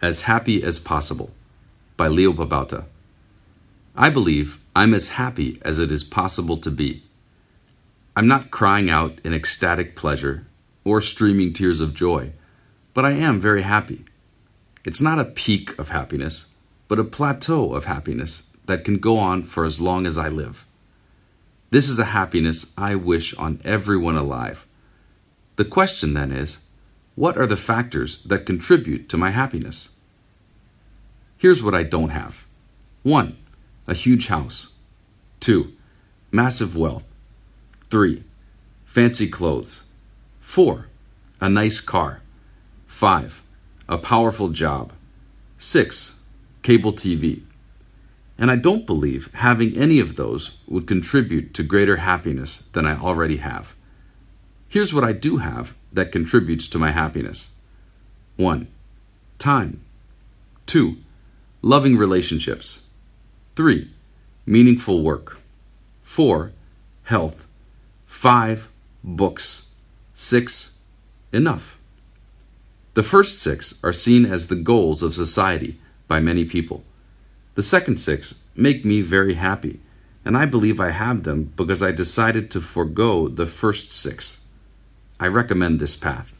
As Happy as Possible by Leo Babauta. I believe I'm as happy as it is possible to be. I'm not crying out in ecstatic pleasure or streaming tears of joy, but I am very happy. It's not a peak of happiness, but a plateau of happiness that can go on for as long as I live. This is a happiness I wish on everyone alive. The question then is what are the factors that contribute to my happiness? Here's what I don't have 1. A huge house. 2. Massive wealth. 3. Fancy clothes. 4. A nice car. 5. A powerful job. 6. Cable TV. And I don't believe having any of those would contribute to greater happiness than I already have. Here's what I do have that contributes to my happiness 1. Time. 2. Loving relationships. 3. Meaningful work. 4. Health. 5. Books. 6. Enough. The first six are seen as the goals of society by many people. The second six make me very happy, and I believe I have them because I decided to forego the first six. I recommend this path.